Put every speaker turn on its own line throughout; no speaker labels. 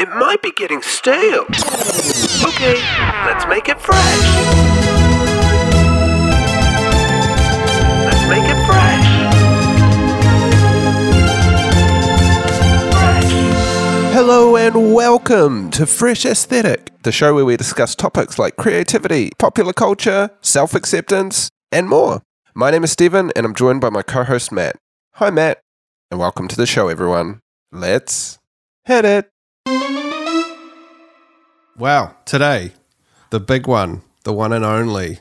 It might be getting stale. Okay, let's make it fresh. Let's make it fresh. Fresh. Hello and welcome to Fresh Aesthetic, the show where we discuss topics like creativity, popular culture, self acceptance, and more. My name is Stephen, and I'm joined by my co host Matt. Hi, Matt, and welcome to the show, everyone. Let's hit it. Wow, today, the big one, the one and only,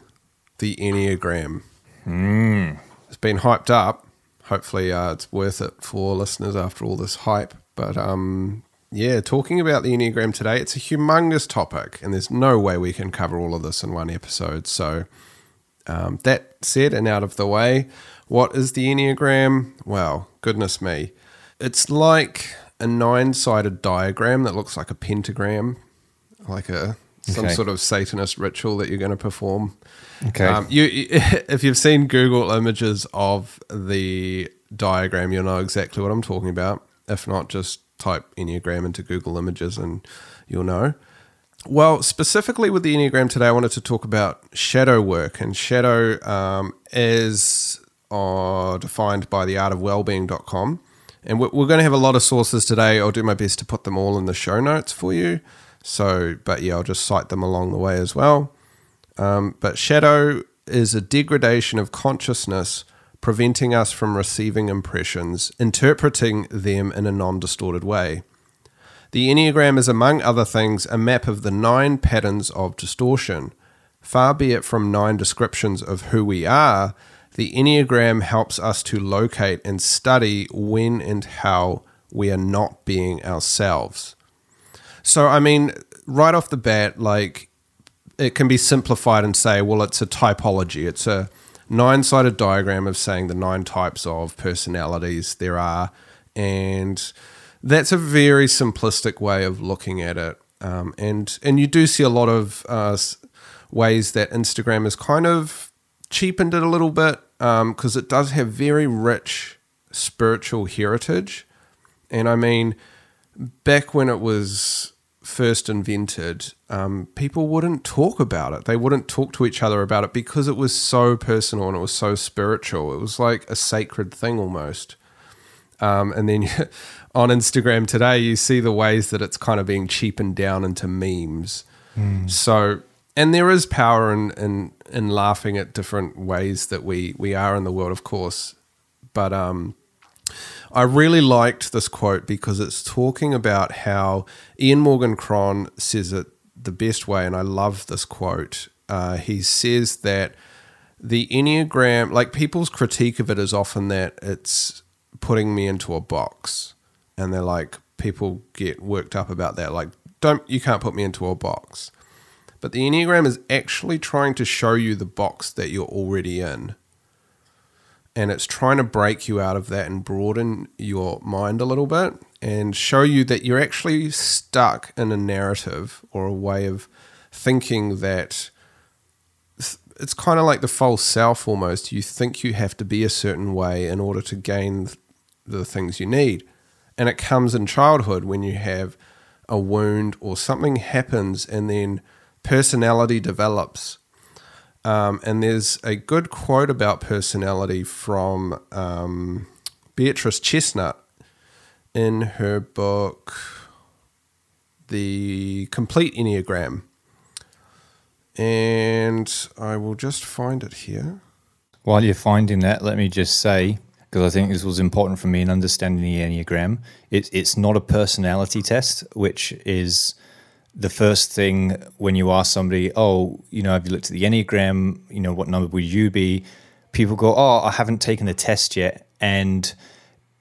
the Enneagram. It's been hyped up. Hopefully, uh, it's worth it for listeners after all this hype. But um, yeah, talking about the Enneagram today, it's a humongous topic, and there's no way we can cover all of this in one episode. So, um, that said and out of the way, what is the Enneagram? Well, goodness me. It's like a nine sided diagram that looks like a pentagram, like a some
Okay.
sort of Satanist ritual that you're going to perform.
Okay.
Um, you, if you've seen Google images of the diagram, you'll know exactly what I'm talking about. If not, just type Enneagram into Google Images and you'll know. Well, specifically with the Enneagram today, I wanted to talk about shadow work. And shadow um, is uh, defined by the theartofwellbeing.com. And we're, we're going to have a lot of sources today. I'll do my best to put them all in the show notes for you. So, but yeah, I'll just cite them along the way as well. Um, but shadow is a degradation of consciousness, preventing us from receiving impressions, interpreting them in a non distorted way. The Enneagram is, among other things, a map of the nine patterns of distortion. Far be it from nine descriptions of who we are, the Enneagram helps us to locate and study when and how we are not being ourselves. So, I mean, right off the bat, like, it can be simplified and say, well, it's a typology. It's a nine sided diagram of saying the nine types of personalities there are. And that's a very simplistic way of looking at it. Um, and, and you do see a lot of uh, ways that Instagram has kind of cheapened it a little bit because it does have very rich spiritual heritage. And I mean, back when it was first invented, um, people wouldn't talk about it. They wouldn't talk to each other about it because it was so personal and it was so spiritual. It was like a sacred thing almost. Um, and then on Instagram today, you see the ways that it's kind of being cheapened down into memes. So, and there is power in, in in laughing at different ways that we we are in the world, of course. But um, I really liked this quote because it's talking about how Ian Morgan Cron says it the best way, and I love this quote. Uh, he says that the Enneagram, like people's critique of it is often that it's putting me into a box. And they're like, people get worked up about that. Like, don't, you can't put me into a box. But the Enneagram is actually trying to show you the box that you're already in. And it's trying to break you out of that and broaden your mind a little bit and show you that you're actually stuck in a narrative or a way of thinking that it's kind of like the false self almost. You think you have to be a certain way in order to gain the things you need. And it comes in childhood when you have a wound or something happens and then personality develops. Um, and there's a good quote about personality from um, Beatrice Chestnut in her book, The Complete Enneagram. And I will just find it here.
While you're finding that, let me just say, because I think this was important for me in understanding the Enneagram, it, it's not a personality test, which is the first thing when you ask somebody, oh, you know, have you looked at the Enneagram? You know, what number would you be? People go, oh, I haven't taken the test yet. And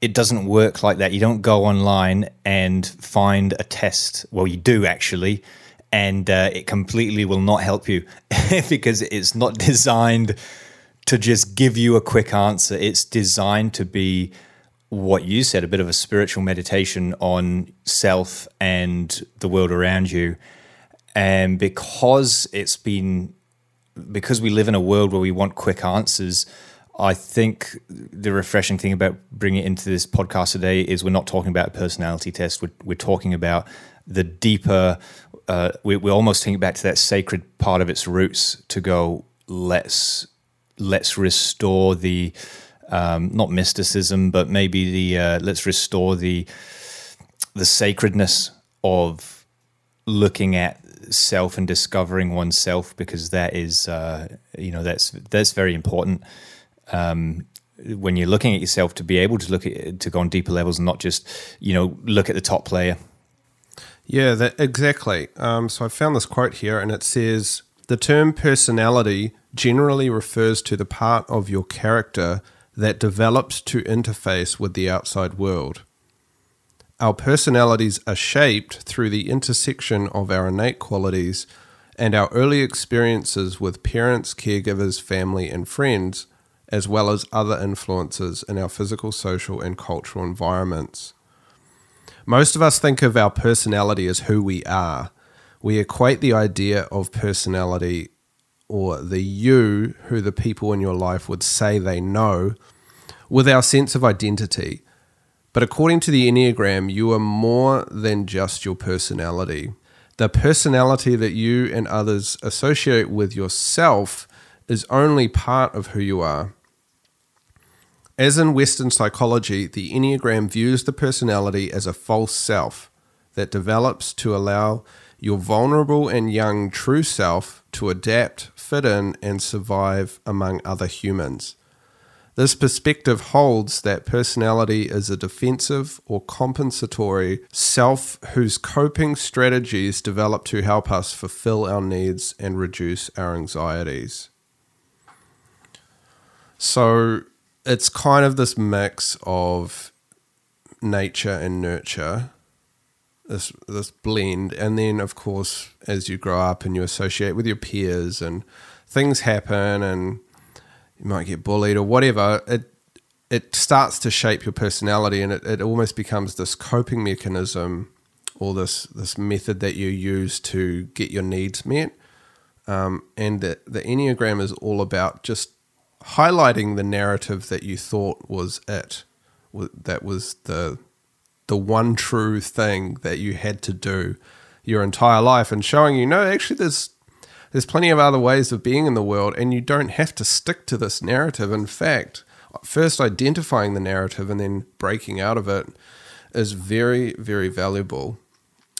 it doesn't work like that. You don't go online and find a test. Well, you do actually, and uh, it completely will not help you because it's not designed to just give you a quick answer. It's designed to be what you said a bit of a spiritual meditation on self and the world around you. And because it's been, because we live in a world where we want quick answers, I think the refreshing thing about bringing it into this podcast today is we're not talking about a personality test. We're, we're talking about the deeper. Uh, we, we almost think back to that sacred part of its roots to go. Let's let's restore the um, not mysticism, but maybe the uh, let's restore the the sacredness of looking at self and discovering oneself because that is uh, you know that's that's very important um, when you're looking at yourself to be able to look at to go on deeper levels and not just you know look at the top layer.
Yeah, that exactly. Um, so I found this quote here, and it says the term personality generally refers to the part of your character that develops to interface with the outside world. Our personalities are shaped through the intersection of our innate qualities and our early experiences with parents, caregivers, family, and friends, as well as other influences in our physical, social, and cultural environments. Most of us think of our personality as who we are. We equate the idea of personality or the you who the people in your life would say they know with our sense of identity. But according to the Enneagram, you are more than just your personality. The personality that you and others associate with yourself is only part of who you are. As in Western psychology, the Enneagram views the personality as a false self that develops to allow your vulnerable and young true self to adapt, fit in, and survive among other humans. This perspective holds that personality is a defensive or compensatory self whose coping strategies develop to help us fulfill our needs and reduce our anxieties. So it's kind of this mix of nature and nurture this this blend and then of course as you grow up and you associate with your peers and things happen and you might get bullied or whatever, it it starts to shape your personality and it, it almost becomes this coping mechanism or this this method that you use to get your needs met. Um, and the, the Enneagram is all about just highlighting the narrative that you thought was it, that was the the one true thing that you had to do your entire life, and showing you no, actually, there's there's plenty of other ways of being in the world, and you don't have to stick to this narrative. In fact, first identifying the narrative and then breaking out of it is very, very valuable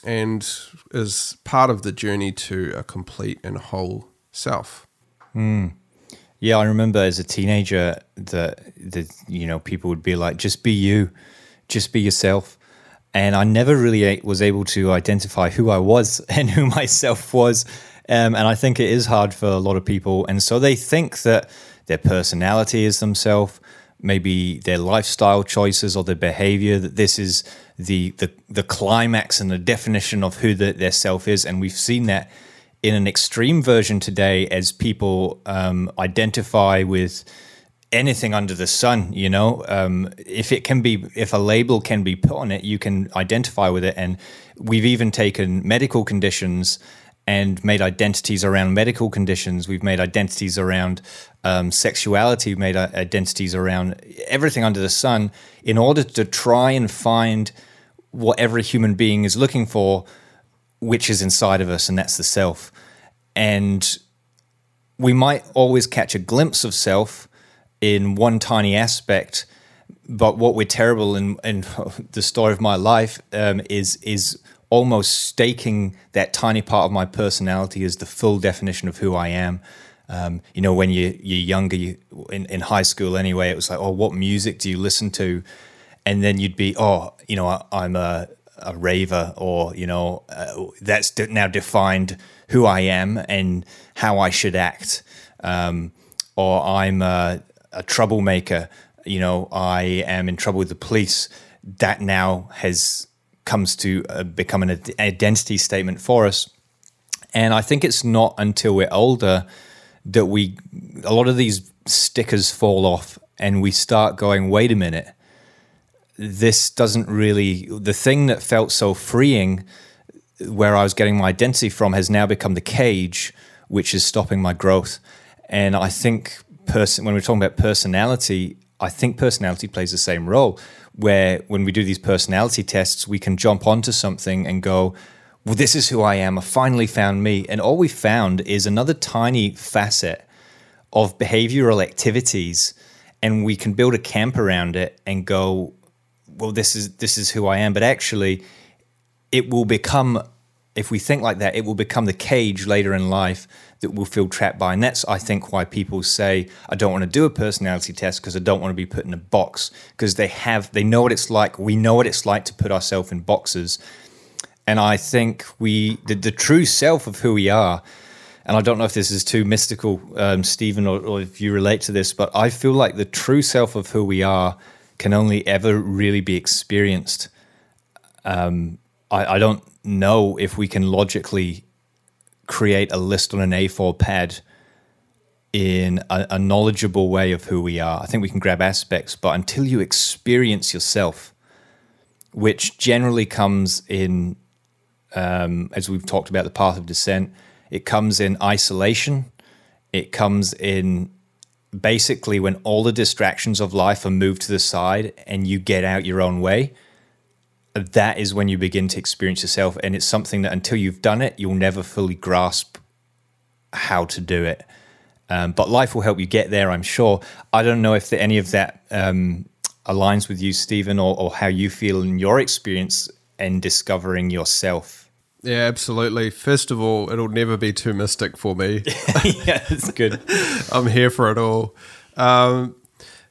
and is part of the journey to a complete and whole self.
Mm. Yeah, I remember as a teenager that that you know people would be like, "Just be you, just be yourself," and I never really was able to identify who I was and who myself was um, and I think it is hard for a lot of people. And so they think that their personality is themselves, maybe their lifestyle choices or their behavior, that this is the, the, the climax and the definition of who the, their self is. And we've seen that in an extreme version today as people um, identify with anything under the sun you know um, if it can be if a label can be put on it you can identify with it and we've even taken medical conditions and made identities around medical conditions. We've made identities around um, sexuality. We've made uh, identities around everything under the sun in order to try and find what every human being is looking for, which is inside of us, and that's the self. And we might always catch a glimpse of self in one tiny aspect. But what we're terrible in, in the story of my life um, is is almost staking that tiny part of my personality as the full definition of who I am. Um, you know, when you, you're younger, you, in, in high school anyway, it was like, oh, what music do you listen to? And then you'd be, oh, you know, I, am a, a raver, or, you know, uh, that's now defined who I am and how I should act. Um, or I'm a, a troublemaker, you know, I am in trouble with the police. That now has comes to uh, become an identity statement for us. And I think it's not until we're older that we, a lot of these stickers fall off and we start going, wait a minute, this doesn't really, the thing that felt so freeing where I was getting my identity from has now become the cage, which is stopping my growth. And I think person, when we're talking about personality, I think personality plays the same role where when we do these personality tests, we can jump onto something and go, well, this is who I am. I finally found me. And all we found is another tiny facet of behavioral activities. And we can build a camp around it and go, well, this is this is who I am. But actually, it will become, if we think like that, it will become the cage later in life that we'll feel trapped by. And that's, I think, why people say, I don't want to do a personality test because I don't want to be put in a box because they have, they know what it's like. We know what it's like to put ourselves in boxes. And I think we, the, the true self of who we are, and I don't know if this is too mystical, um, Stephen, or, or if you relate to this, but I feel like the true self of who we are can only ever really be experienced. Um, I, I don't know if we can logically create a list on an A4 pad in a, a, knowledgeable way of who we are. I think we can grab aspects, but until you experience yourself, which generally comes in, um, as we've talked about the path of descent, it comes in isolation. It comes in basically when all the distractions of life are moved to the side and you get out your own way that is when you begin to experience yourself. And it's something that until you've done it, you'll never fully grasp how to do it. Um, but life will help you get there, I'm sure. I don't know if the, any of that um, aligns with you, Stephen, or, or how you feel in your experience in discovering yourself.
Yeah, absolutely. First of all, it'll never be too mystic for me.
yeah, it's good.
I'm here for it all. Um,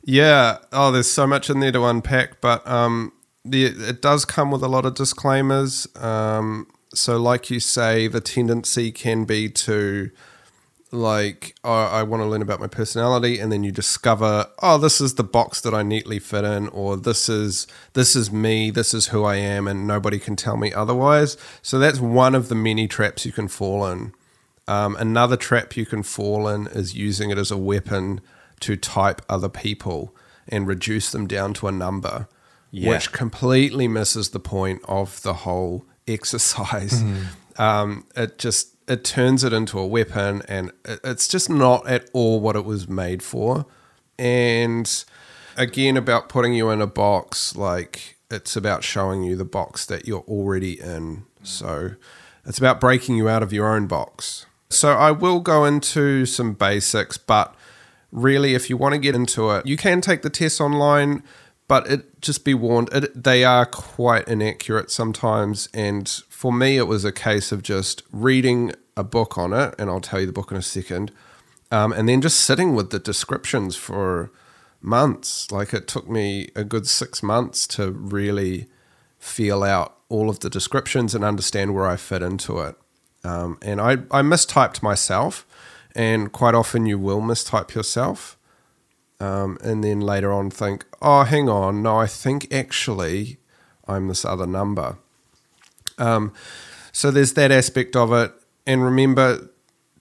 yeah. Oh, there's so much in there to unpack, but um, the, it does come with a lot of disclaimers. Um, so, like you say, the tendency can be to like oh, I want to learn about my personality, and then you discover, oh, this is the box that I neatly fit in, or this is this is me, this is who I am, and nobody can tell me otherwise. So that's one of the many traps you can fall in. Um, another trap you can fall in is using it as a weapon to type other people and reduce them down to a number yeah. which completely misses the point of the whole exercise. Mm-hmm. Um, it just it turns it into a weapon, and it, it's just not at all what it was made for. And again, about putting you in a box, like it's about showing you the box that you're already in. So it's about breaking you out of your own box. So I will go into some basics, but really, if you want to get into it, you can take the test online but it just be warned, it, they are quite inaccurate sometimes. And for me, it was a case of just reading a book on it, and I'll tell you the book in a second, um, and then just sitting with the descriptions for months. Like it took me a good six months to really feel out all of the descriptions and understand where I fit into it. Um, and I, I mistyped myself, and quite often you will mistype yourself um, and then later on think, oh, hang on, no, I think actually I'm this other number. Um, so there's that aspect of it. And remember,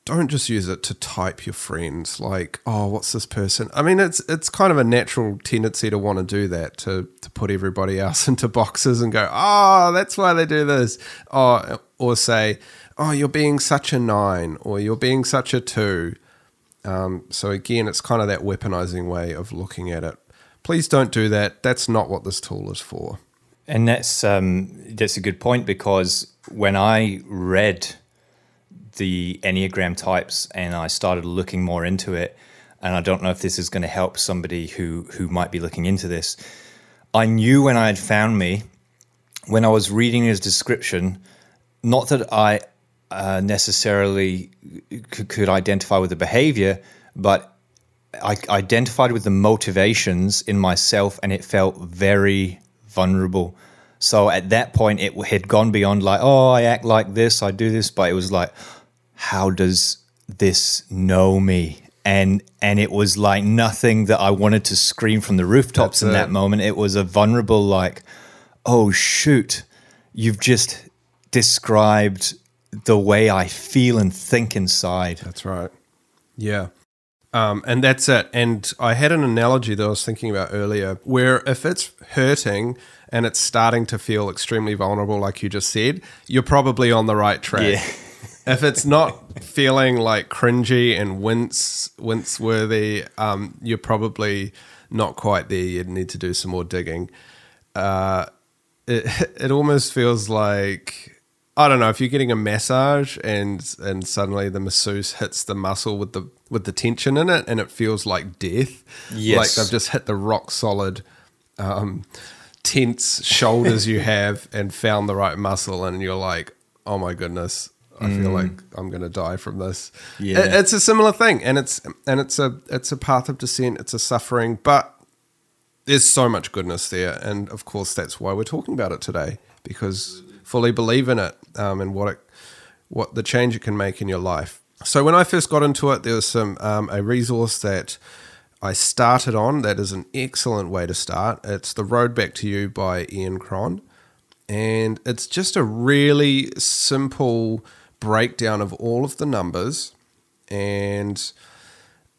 don't just use it to type your friends like, oh, what's this person? I mean, it's it's kind of a natural tendency to want to do that, to to put everybody else into boxes and go, oh, that's why they do this. Oh, or say, oh, you're being such a nine, or you're being such a two. Um, so again, it's kind of that weaponizing way of looking at it. Please don't do that. That's not what this tool is for.
And that's um, that's a good point because when I read the Enneagram types and I started looking more into it, and I don't know if this is going to help somebody who who might be looking into this. I knew when I had found me, when I was reading his description, not that I uh, necessarily could, could identify with the behavior, but I identified with the motivations in myself and it felt very vulnerable. So at that point, it had gone beyond like, oh, I act like this, I do this, but it was like, how does this know me? And and it was like nothing that I wanted to scream from the rooftops That's in it. that moment. It was a vulnerable like, oh shoot, you've just described the way I feel and think inside.
That's right. Yeah. Um, and that's it. And I had an analogy that I was thinking about earlier where if it's hurting and it's starting to feel extremely vulnerable, like you just said, you're probably on the right track. Yeah. if it's not feeling like cringy and wince wince worthy, um, you're probably not quite there. You need to do some more digging. Uh, it it almost feels like I don't know if you're getting a massage and and suddenly the masseuse hits the muscle with the with the tension in it and it feels like death.
Yes.
like they've just hit the rock solid, um, tense shoulders you have and found the right muscle, and you're like, oh my goodness. I feel like I'm going to die from this.
Yeah.
It- it's a similar thing, and it's and it's a it's a path of descent. It's a suffering, but there's so much goodness there, and of course that's why we're talking about it today because fully believe in it um, and what it what the change it can make in your life. So when I first got into it, there was some um, a resource that I started on that is an excellent way to start. It's the Road Back to You by Ian Cron, and it's just a really simple breakdown of all of the numbers and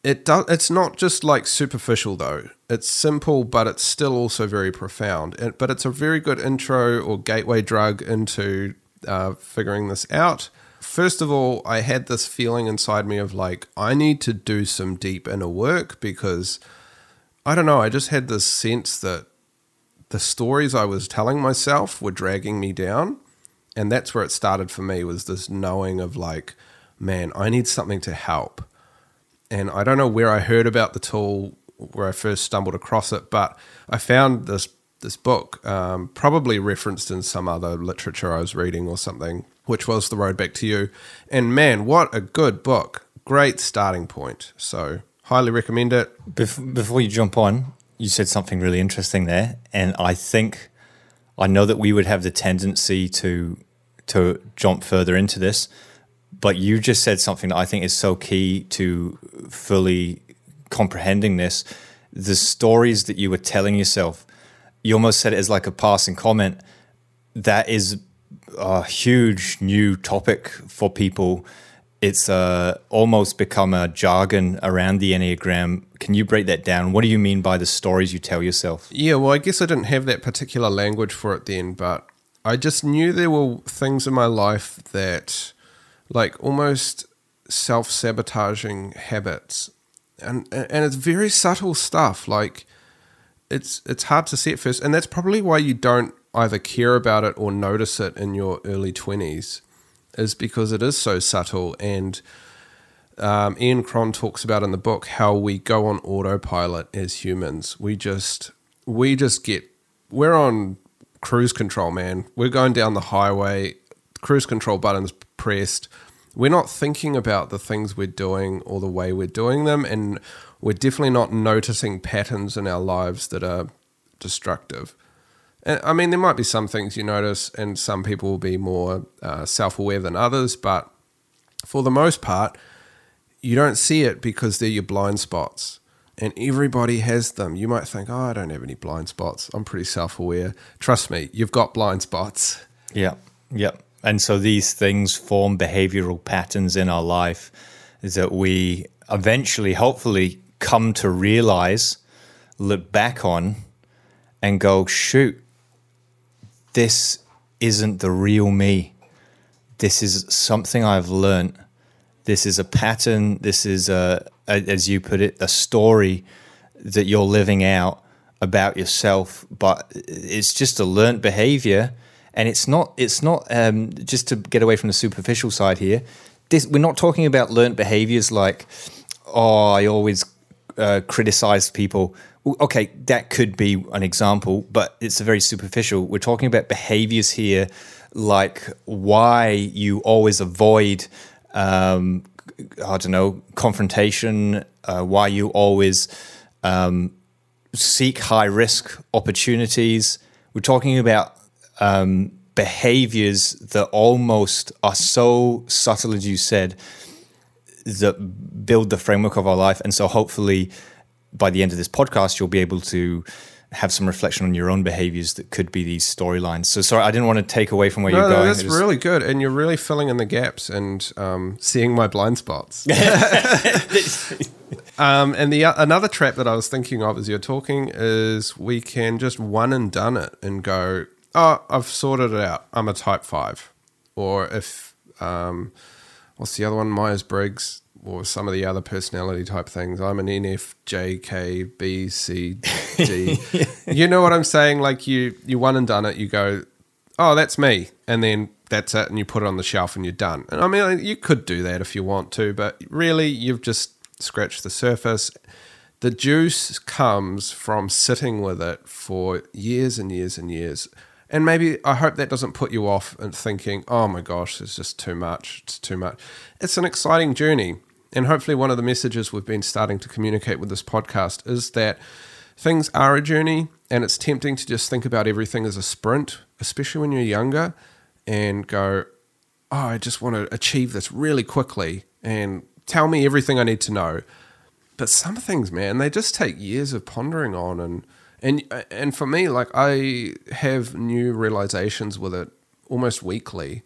it does it's not just like superficial though. It's simple but it's still also very profound. And, but it's a very good intro or gateway drug into uh, figuring this out. First of all i had this feeling inside me of like i need to do some deep inner work because i don't know i just had this sense that the stories i was telling myself were dragging me down. And that's where it started for me was this knowing of like man i need something to help and I don't know where I heard about the tool, where I first stumbled across it, but I found this this book, um, probably referenced in some other literature I was reading or something, which was The Road Back to You. And man, what a good book! Great starting point. So highly recommend it.
Bef- before you jump on, you said something really interesting there, and I think I know that we would have the tendency to to jump further into this, but you just said something that I think is so key to fully comprehending this. The stories that you were telling yourself, you almost said it as like a passing comment. That is a huge new topic for people. It's uh, almost become a jargon around the Enneagram. Can you break that down? What do you mean by the stories you tell yourself?
Yeah, well, I guess I didn't have that particular language for it then, but I just knew there were things in my life that, like, almost self sabotaging habits. And, and it's very subtle stuff. Like, it's it's hard to see at first, and that's probably why you don't either care about it or notice it in your early twenties, is because it is so subtle. And um, Ian Cron talks about in the book how we go on autopilot as humans. We just we just get we're on cruise control, man. We're going down the highway, cruise control buttons pressed. We're not thinking about the things we're doing or the way we're doing them, and we're definitely not noticing patterns in our lives that are destructive. And, I mean, there might be some things you notice, and some people will be more uh, self aware than others, but for the most part, you don't see it because they're your blind spots. And everybody has them. You might think, oh, I don't have any blind spots. I'm pretty self aware. Trust me, you've got blind spots.
Yeah, yeah. And so these things form behavioral patterns in our life that we eventually, hopefully, come to realize, look back on, and go, shoot, this isn't the real me. This is something I've learned. This is a pattern. This is a, as you put it, a story that you're living out about yourself. But it's just a learned behavior, and it's not. It's not um, just to get away from the superficial side here. This, we're not talking about learned behaviors like, oh, I always uh, criticize people. Okay, that could be an example, but it's a very superficial. We're talking about behaviors here, like why you always avoid, um, I don't know, confrontation, uh, why you always um, seek high risk opportunities. We're talking about um, behaviors that almost are so subtle, as you said, that build the framework of our life. And so hopefully by the end of this podcast, you'll be able to have some reflection on your own behaviors that could be these storylines. So sorry, I didn't want to take away from where
No,
you're
no,
going.
that's
just-
really good. And you're really filling in the gaps and um, seeing my blind spots. um, and the another trap that I was thinking of as you're talking is we can just one and done it and go, oh, I've sorted it out. I'm a type five. Or if, um, what's the other one? Myers Briggs or some of the other personality type things. I'm an NFJK, B, C, D. you know what I'm saying? Like you, you one and done it. You go, oh, that's me. And then that's it, and you put it on the shelf and you're done. And I mean, you could do that if you want to, but really, you've just scratched the surface. The juice comes from sitting with it for years and years and years. And maybe I hope that doesn't put you off and thinking, oh my gosh, it's just too much. It's too much. It's an exciting journey. And hopefully, one of the messages we've been starting to communicate with this podcast is that things are a journey and it's tempting to just think about everything as a sprint, especially when you're younger and go, oh, I just want to achieve this really quickly and tell me everything I need to know. But some things, man, they just take years of pondering on and and and for me, like I have new realizations with it almost weekly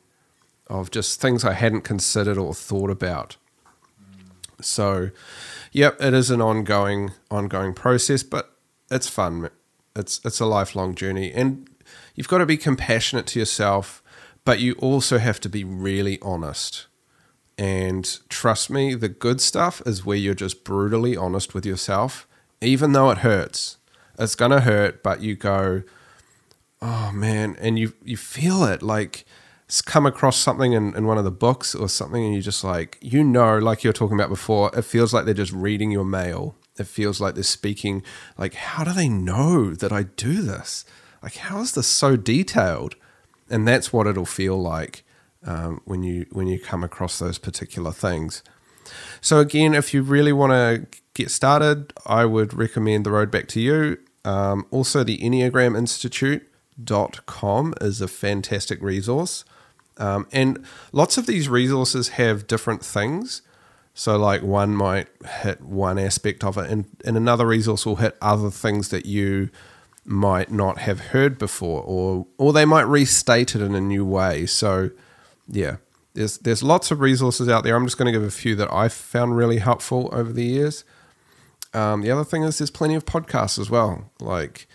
of just things I hadn't considered or thought about. So, yep, it is an ongoing ongoing process, but it's fun. It's it's a lifelong journey, and you've got to be compassionate to yourself but you also have to be really honest. And trust me, the good stuff is where you're just brutally honest with yourself, even though it hurts. It's gonna hurt, but you go, oh man, and you you feel it like come across something in, in one of the books or something, and you just like, you know, like you were talking about before, it feels like they're just reading your mail. It feels like they're speaking, like, how do they know that I do this? Like, how is this so detailed? and that's what it'll feel like um, when you when you come across those particular things. So again, if you really want to get started, I would recommend the road back to you. Um, also, the Enneagram Institute.com is a fantastic resource. Um, and lots of these resources have different things. So, like one might hit one aspect of it, and, and another resource will hit other things that you might not have heard before, or or they might restate it in a new way. So, yeah, there's there's lots of resources out there. I'm just going to give a few that I've found really helpful over the years. Um, the other thing is there's plenty of podcasts as well. Like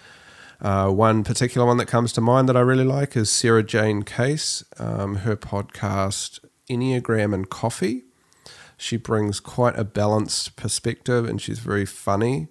uh, one particular one that comes to mind that I really like is Sarah Jane Case. Um, her podcast Enneagram and Coffee. She brings quite a balanced perspective, and she's very funny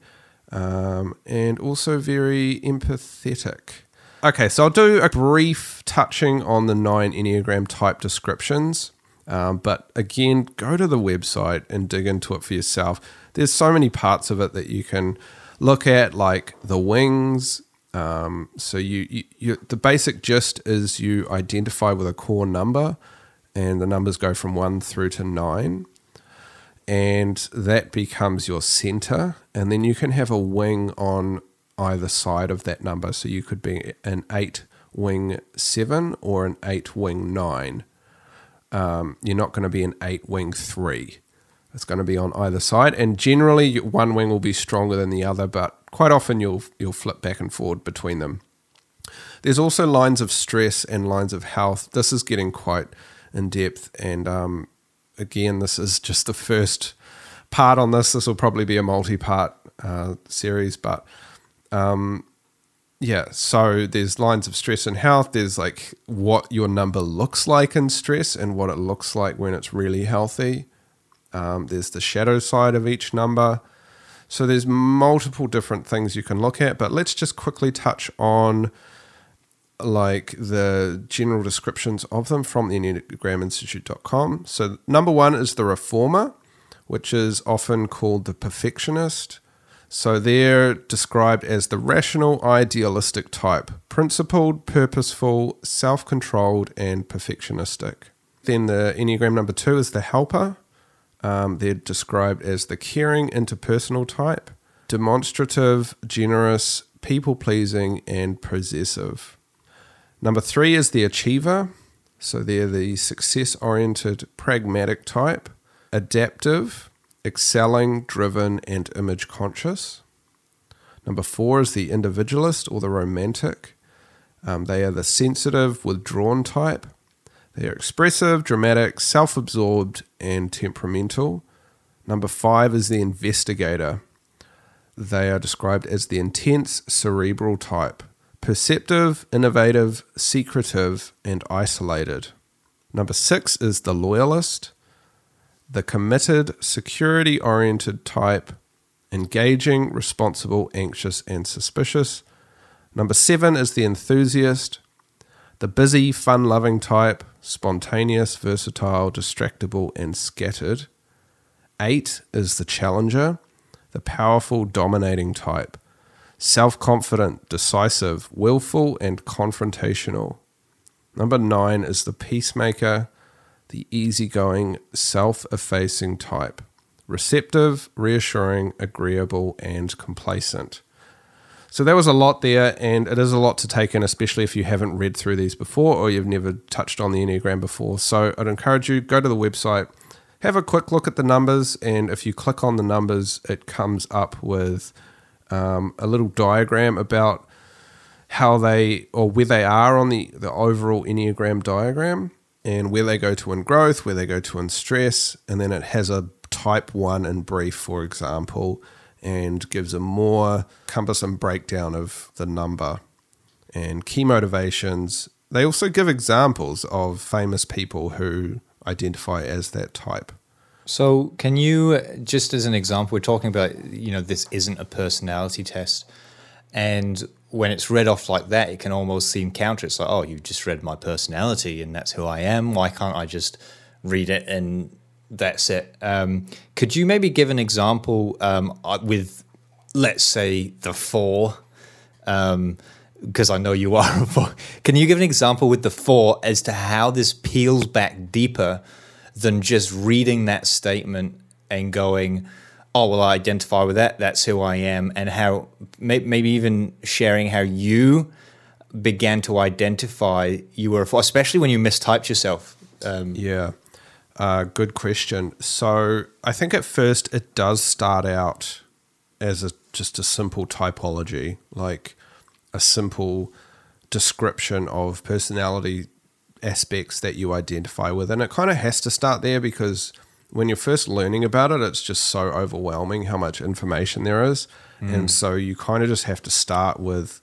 um, and also very empathetic. Okay, so I'll do a brief touching on the nine Enneagram type descriptions. Um, but again, go to the website and dig into it for yourself. There's so many parts of it that you can look at, like the wings. Um, so you, you, you, the basic gist is you identify with a core number, and the numbers go from one through to nine and that becomes your center. And then you can have a wing on either side of that number. So you could be an eight wing seven or an eight wing nine. Um, you're not going to be an eight wing three. It's going to be on either side, and generally one wing will be stronger than the other, but quite often you'll you'll flip back and forward between them. There's also lines of stress and lines of health. This is getting quite in depth, and um, again, this is just the first part on this. This will probably be a multi part uh, series, but um, yeah, so there's lines of stress and health. There's like what your number looks like in stress and what it looks like when it's really healthy. Um, there's the shadow side of each number. So there's multiple different things you can look at, but let's just quickly touch on like the general descriptions of them from the Enneagram Institute.com. So, number one is the reformer, which is often called the perfectionist. So, they're described as the rational, idealistic type, principled, purposeful, self controlled, and perfectionistic. Then the Enneagram number two is the helper. Um, they're described as the caring, interpersonal type, demonstrative, generous, people pleasing, and possessive. Number three is the achiever. So they're the success oriented, pragmatic type, adaptive, excelling, driven, and image conscious. Number four is the individualist or the romantic. Um, they are the sensitive, withdrawn type. They are expressive, dramatic, self absorbed, and temperamental. Number five is the investigator. They are described as the intense, cerebral type perceptive, innovative, secretive, and isolated. Number six is the loyalist, the committed, security oriented type, engaging, responsible, anxious, and suspicious. Number seven is the enthusiast, the busy, fun loving type, spontaneous, versatile, distractible, and scattered. Eight is the challenger, the powerful, dominating type. Self confident, decisive, willful, and confrontational. Number nine is the peacemaker, the easygoing, self effacing type. Receptive, reassuring, agreeable, and complacent. So there was a lot there, and it is a lot to take in, especially if you haven't read through these before or you've never touched on the Enneagram before. So I'd encourage you go to the website, have a quick look at the numbers, and if you click on the numbers, it comes up with um, a little diagram about how they or where they are on the, the overall Enneagram diagram and where they go to in growth, where they go to in stress, and then it has a type one in brief, for example, and gives a more cumbersome breakdown of the number and key motivations. They also give examples of famous people who identify as that type.
So, can you just as an example, we're talking about, you know, this isn't a personality test. And when it's read off like that, it can almost seem counter. It's like, oh, you've just read my personality and that's who I am. Why can't I just read it and that's it? Um, could you maybe give an example um, uh, with, let's say, the four? Um, because I know you are a four. Can you give an example with the four as to how this peels back deeper than just reading that statement and going, oh, well, I identify with that. That's who I am. And how maybe even sharing how you began to identify you were a four, especially when you mistyped yourself.
Um, yeah. Uh, good question. So I think at first it does start out as a, just a simple typology, like a simple description of personality aspects that you identify with. And it kind of has to start there because when you're first learning about it, it's just so overwhelming how much information there is. Mm. And so you kind of just have to start with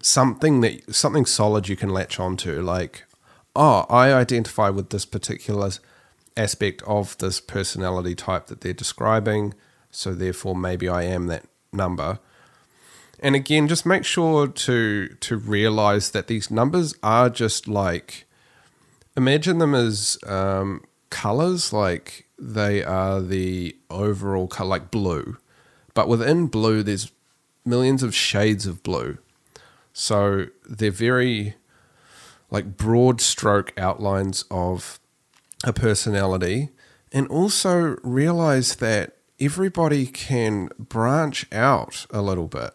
something that something solid you can latch onto, like, oh, I identify with this particular aspect of this personality type that they're describing. So therefore maybe I am that number. And again, just make sure to to realize that these numbers are just like imagine them as um, colors, like they are the overall color, like blue. But within blue, there's millions of shades of blue. So they're very like broad stroke outlines of a personality. And also realize that everybody can branch out a little bit.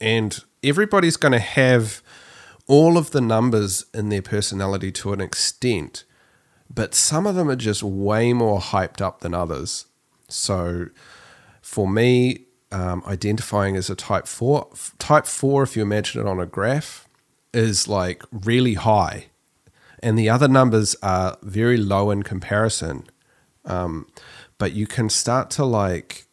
And everybody's going to have all of the numbers in their personality to an extent, but some of them are just way more hyped up than others. So for me, um, identifying as a type 4, type 4, if you imagine it on a graph, is like really high. And the other numbers are very low in comparison. Um, but you can start to like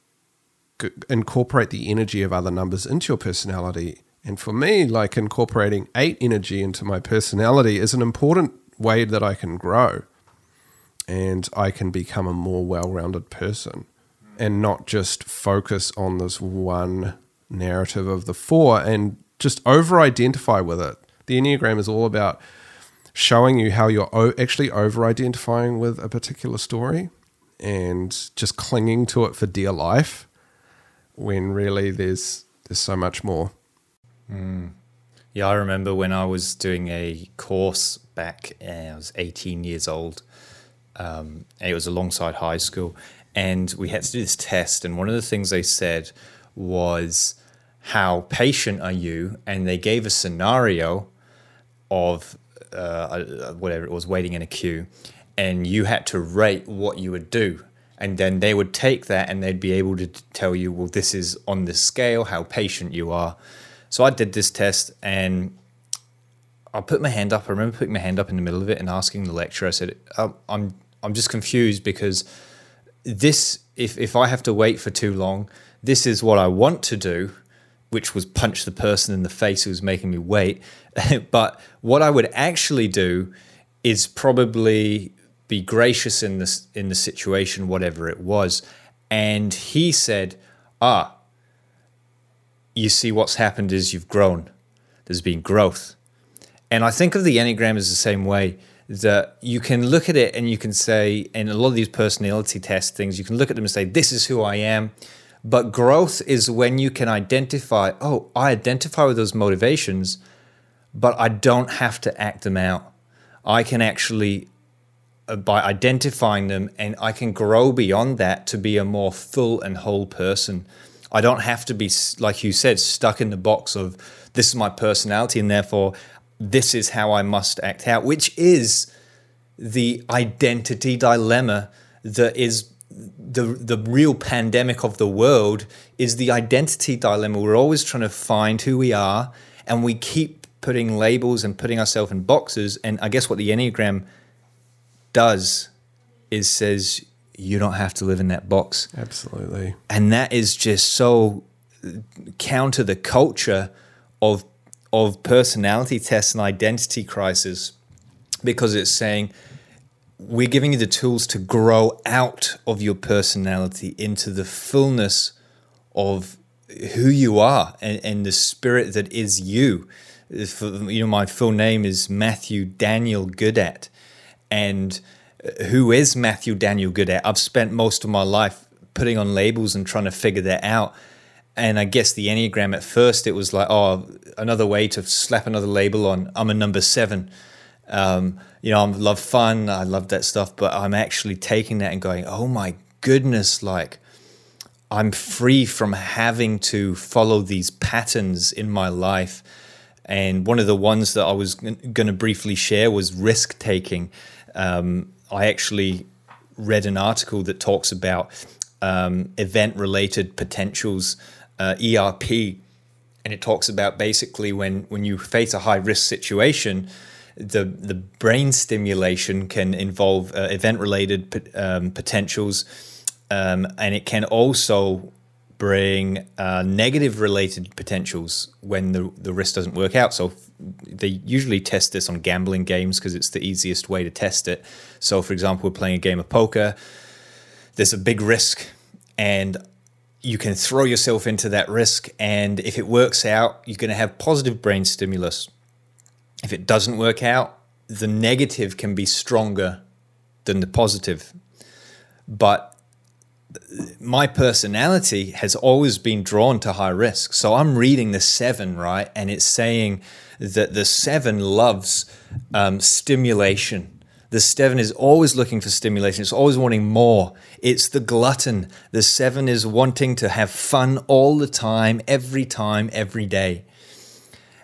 incorporate the energy of other numbers into your personality and for me, like incorporating eight energy into my personality is an important way that I can grow and I can become a more well rounded person and not just focus on this one narrative of the four and just over identify with it. The Enneagram is all about showing you how you're actually over identifying with a particular story and just clinging to it for dear life when really there's there's so much more.
Mm. Yeah, I remember when I was doing a course back, uh, I was 18 years old. Um, it was alongside high school, and we had to do this test. And one of the things they said was, How patient are you? And they gave a scenario of uh, whatever it was, waiting in a queue, and you had to rate what you would do. And then they would take that and they'd be able to tell you, well, this is on this scale, how patient you are. So I did this test and I put my hand up. I remember putting my hand up in the middle of it and asking the lecturer, I said, um, I'm, I'm just confused because this, if, if I have to wait for too long, this is what I want to do, which was punch the person in the face who was making me wait. but what I would actually do is probably be gracious in this in the situation, whatever it was. And he said, Ah, you see what's happened is you've grown. There's been growth. And I think of the Enneagram as the same way that you can look at it and you can say, in a lot of these personality test things, you can look at them and say, this is who I am. But growth is when you can identify, oh, I identify with those motivations, but I don't have to act them out. I can actually, uh, by identifying them, and I can grow beyond that to be a more full and whole person. I don't have to be, like you said, stuck in the box of this is my personality, and therefore this is how I must act out, which is the identity dilemma that is the the real pandemic of the world is the identity dilemma. We're always trying to find who we are, and we keep putting labels and putting ourselves in boxes. And I guess what the Enneagram does is says you don't have to live in that box.
Absolutely.
And that is just so counter the culture of of personality tests and identity crisis because it's saying we're giving you the tools to grow out of your personality into the fullness of who you are and, and the spirit that is you. You know, my full name is Matthew Daniel Goodat. And who is Matthew Daniel Goodat? I've spent most of my life putting on labels and trying to figure that out and I guess the Enneagram at first it was like, oh, another way to slap another label on. I'm a number seven. Um, you know, I love fun. I love that stuff. But I'm actually taking that and going, oh my goodness, like I'm free from having to follow these patterns in my life. And one of the ones that I was going to briefly share was risk taking. Um, I actually read an article that talks about um, event related potentials uh, ERP, and it talks about basically when when you face a high risk situation, the the brain stimulation can involve uh, event related um, potentials, um, and it can also bring uh, negative related potentials when the the risk doesn't work out. So they usually test this on gambling games because it's the easiest way to test it. So, for example, we're playing a game of poker. There's a big risk, and you can throw yourself into that risk. And if it works out, you're going to have positive brain stimulus. If it doesn't work out, the negative can be stronger than the positive. But my personality has always been drawn to high risk. So I'm reading the seven, right? And it's saying that the seven loves um, stimulation the seven is always looking for stimulation. It's always wanting more. It's the glutton. The seven is wanting to have fun all the time, every time, every day.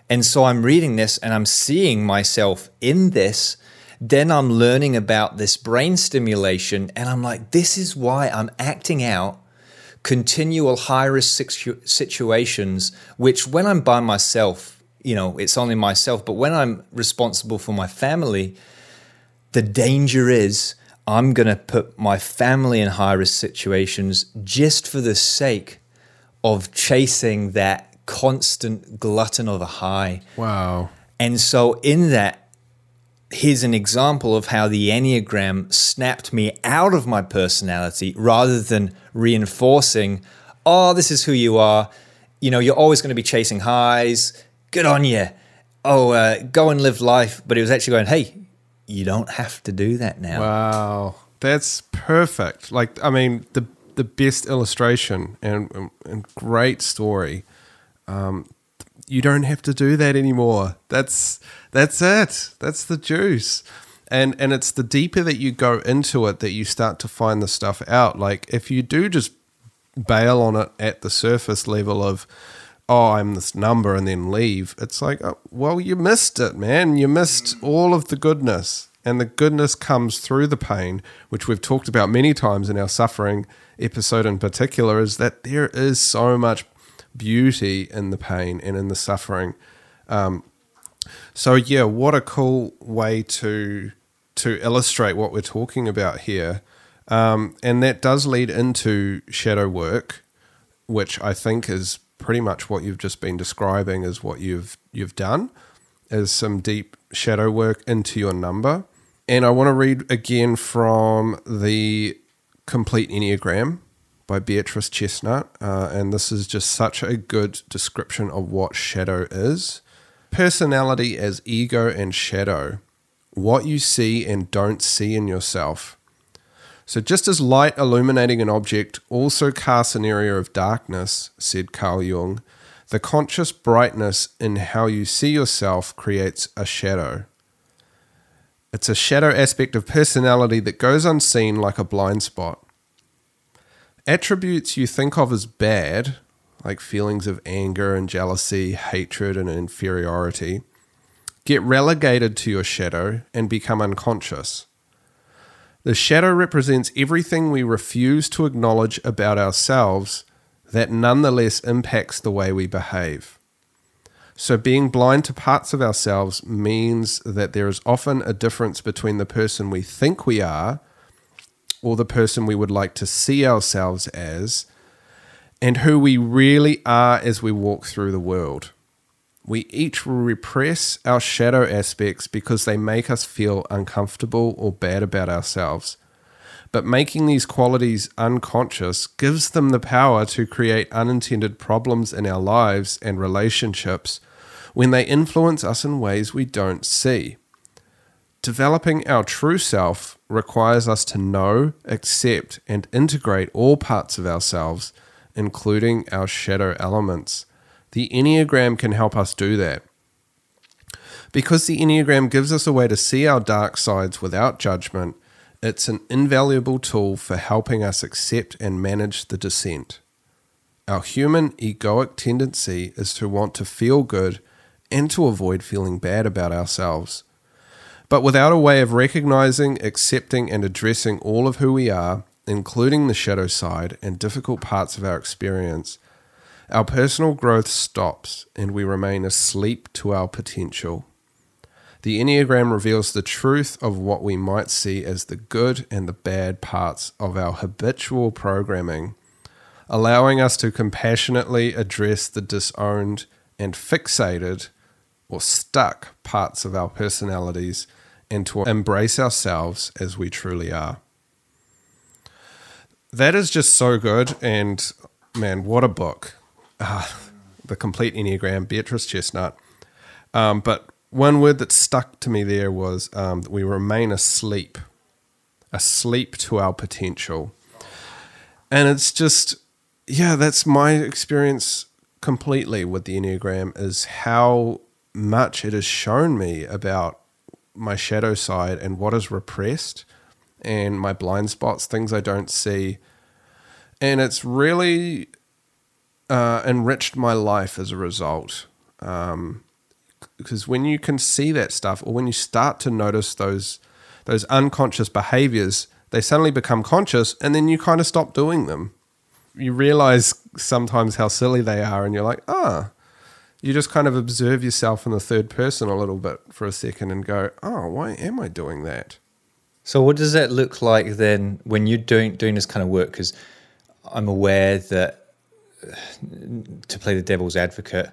And so I'm reading this and I'm seeing myself in this. Then I'm learning about this brain stimulation. And I'm like, this is why I'm acting out continual high risk situ- situations, which when I'm by myself, you know, it's only myself. But when I'm responsible for my family, the danger is I'm going to put my family in high risk situations just for the sake of chasing that constant glutton of a high.
Wow.
And so, in that, here's an example of how the Enneagram snapped me out of my personality rather than reinforcing, oh, this is who you are. You know, you're always going to be chasing highs. Good on you. Oh, uh, go and live life. But it was actually going, hey, you don't have to do that now.
Wow, that's perfect. Like, I mean, the the best illustration and and great story. Um, you don't have to do that anymore. That's that's it. That's the juice. And and it's the deeper that you go into it that you start to find the stuff out. Like if you do just bail on it at the surface level of oh, I'm this number and then leave. It's like, oh, well, you missed it, man. You missed all of the goodness. And the goodness comes through the pain, which we've talked about many times in our suffering episode in particular, is that there is so much beauty in the pain and in the suffering. Um, so yeah, what a cool way to to illustrate what we're talking about here. Um, and that does lead into shadow work, which I think is pretty much what you've just been describing is what you've you've done is some deep shadow work into your number. And I want to read again from the Complete Enneagram by Beatrice Chestnut. Uh, and this is just such a good description of what shadow is. Personality as ego and shadow. what you see and don't see in yourself. So, just as light illuminating an object also casts an area of darkness, said Carl Jung, the conscious brightness in how you see yourself creates a shadow. It's a shadow aspect of personality that goes unseen like a blind spot. Attributes you think of as bad, like feelings of anger and jealousy, hatred and inferiority, get relegated to your shadow and become unconscious. The shadow represents everything we refuse to acknowledge about ourselves that nonetheless impacts the way we behave. So, being blind to parts of ourselves means that there is often a difference between the person we think we are or the person we would like to see ourselves as and who we really are as we walk through the world. We each repress our shadow aspects because they make us feel uncomfortable or bad about ourselves. But making these qualities unconscious gives them the power to create unintended problems in our lives and relationships when they influence us in ways we don't see. Developing our true self requires us to know, accept, and integrate all parts of ourselves, including our shadow elements. The Enneagram can help us do that. Because the Enneagram gives us a way to see our dark sides without judgment, it's an invaluable tool for helping us accept and manage the descent. Our human egoic tendency is to want to feel good and to avoid feeling bad about ourselves. But without a way of recognizing, accepting, and addressing all of who we are, including the shadow side and difficult parts of our experience, our personal growth stops and we remain asleep to our potential. The Enneagram reveals the truth of what we might see as the good and the bad parts of our habitual programming, allowing us to compassionately address the disowned and fixated or stuck parts of our personalities and to embrace ourselves as we truly are. That is just so good. And man, what a book. Uh, the Complete Enneagram, Beatrice Chestnut. Um, but one word that stuck to me there was um, we remain asleep, asleep to our potential. And it's just, yeah, that's my experience completely with the Enneagram is how much it has shown me about my shadow side and what is repressed and my blind spots, things I don't see. And it's really uh, enriched my life as a result. Um, because when you can see that stuff or when you start to notice those those unconscious behaviors they suddenly become conscious and then you kind of stop doing them you realize sometimes how silly they are and you're like ah oh. You just kind of observe yourself in the third person a little bit for a second and go oh why am i doing that
so what does that look like then when you're doing doing this kind of work because i'm aware that uh, to play the devil's advocate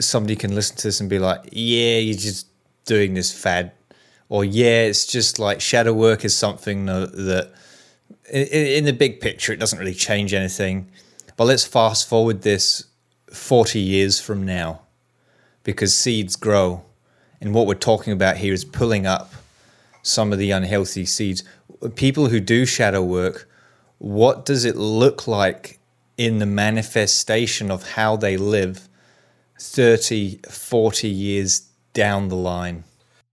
somebody can listen to this and be like, yeah, you're just doing this fad. Or, yeah, it's just like shadow work is something that, in, the big picture, it doesn't really change anything. But let's fast forward this 40 years from now because seeds grow. And what we're talking about here is pulling up some of the unhealthy seeds. People who do shadow work, what does it look like in the manifestation of how they live 30, 40 years down the line.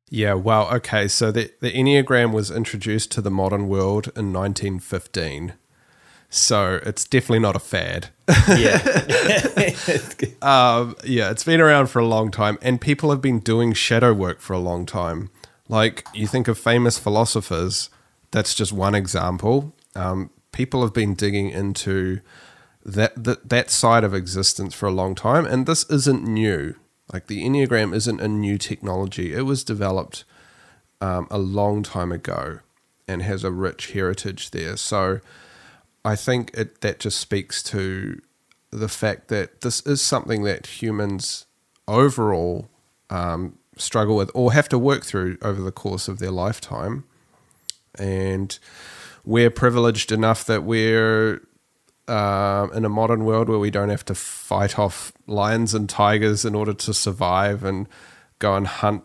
Yeah, well, okay. So the, the Enneagram was introduced to the modern world in 1915. So it's definitely not a fad.
Yeah.
um, yeah, it's been around for a long time, and people have been doing shadow work for a long time. Like you think of famous philosophers, that's just one example. Um, people have been digging into that, that that side of existence for a long time, and this isn't new. Like the Enneagram isn't a new technology; it was developed um, a long time ago and has a rich heritage there. So I think it that just speaks to the fact that this is something that humans overall um, struggle with or have to work through over the course of their lifetime. And we're privileged enough that we're uh, in a modern world where we don't have to fight off lions and tigers in order to survive and go and hunt